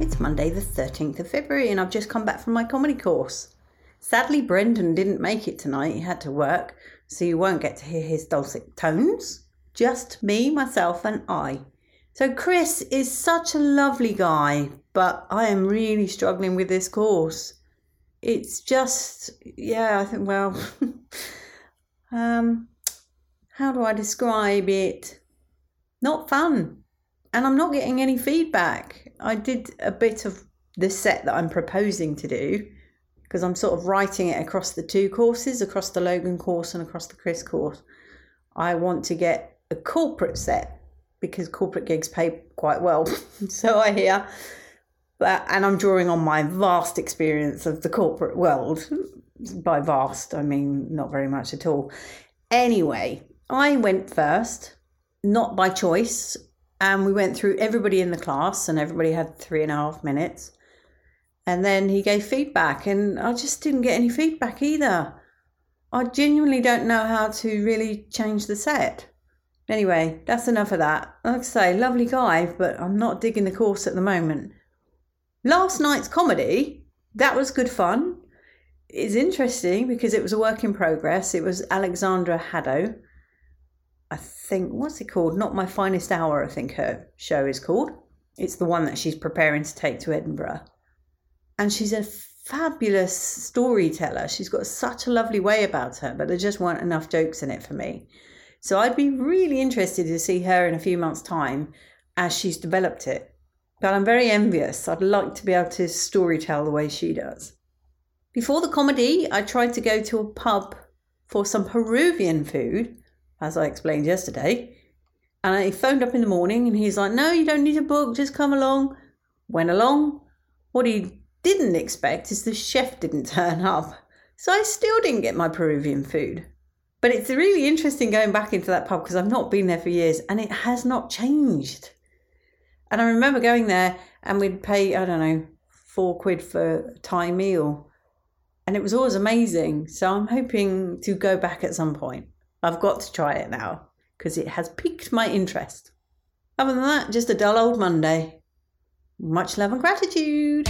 It's Monday, the 13th of February, and I've just come back from my comedy course. Sadly, Brendan didn't make it tonight. He had to work, so you won't get to hear his dulcet tones. Just me, myself, and I. So, Chris is such a lovely guy, but I am really struggling with this course. It's just, yeah, I think, well, um, how do I describe it? Not fun. And I'm not getting any feedback. I did a bit of the set that I'm proposing to do because I'm sort of writing it across the two courses, across the Logan course and across the Chris course. I want to get a corporate set because corporate gigs pay quite well. so I hear. But, and I'm drawing on my vast experience of the corporate world. By vast, I mean not very much at all. Anyway, I went first, not by choice, and we went through everybody in the class, and everybody had three and a half minutes. And then he gave feedback, and I just didn't get any feedback either. I genuinely don't know how to really change the set. Anyway, that's enough of that. Like I say, lovely guy, but I'm not digging the course at the moment. Last night's comedy, that was good fun. It's interesting because it was a work in progress. It was Alexandra Haddow I think, what's it called? Not My Finest Hour, I think her show is called. It's the one that she's preparing to take to Edinburgh. And she's a fabulous storyteller. She's got such a lovely way about her, but there just weren't enough jokes in it for me. So I'd be really interested to see her in a few months' time as she's developed it. But I'm very envious. I'd like to be able to storytell the way she does. Before the comedy, I tried to go to a pub for some Peruvian food as I explained yesterday. And he phoned up in the morning and he's like, No, you don't need a book, just come along. Went along. What he didn't expect is the chef didn't turn up. So I still didn't get my Peruvian food. But it's really interesting going back into that pub because I've not been there for years and it has not changed. And I remember going there and we'd pay, I don't know, four quid for a Thai meal. And it was always amazing. So I'm hoping to go back at some point. I've got to try it now because it has piqued my interest. Other than that, just a dull old Monday. Much love and gratitude.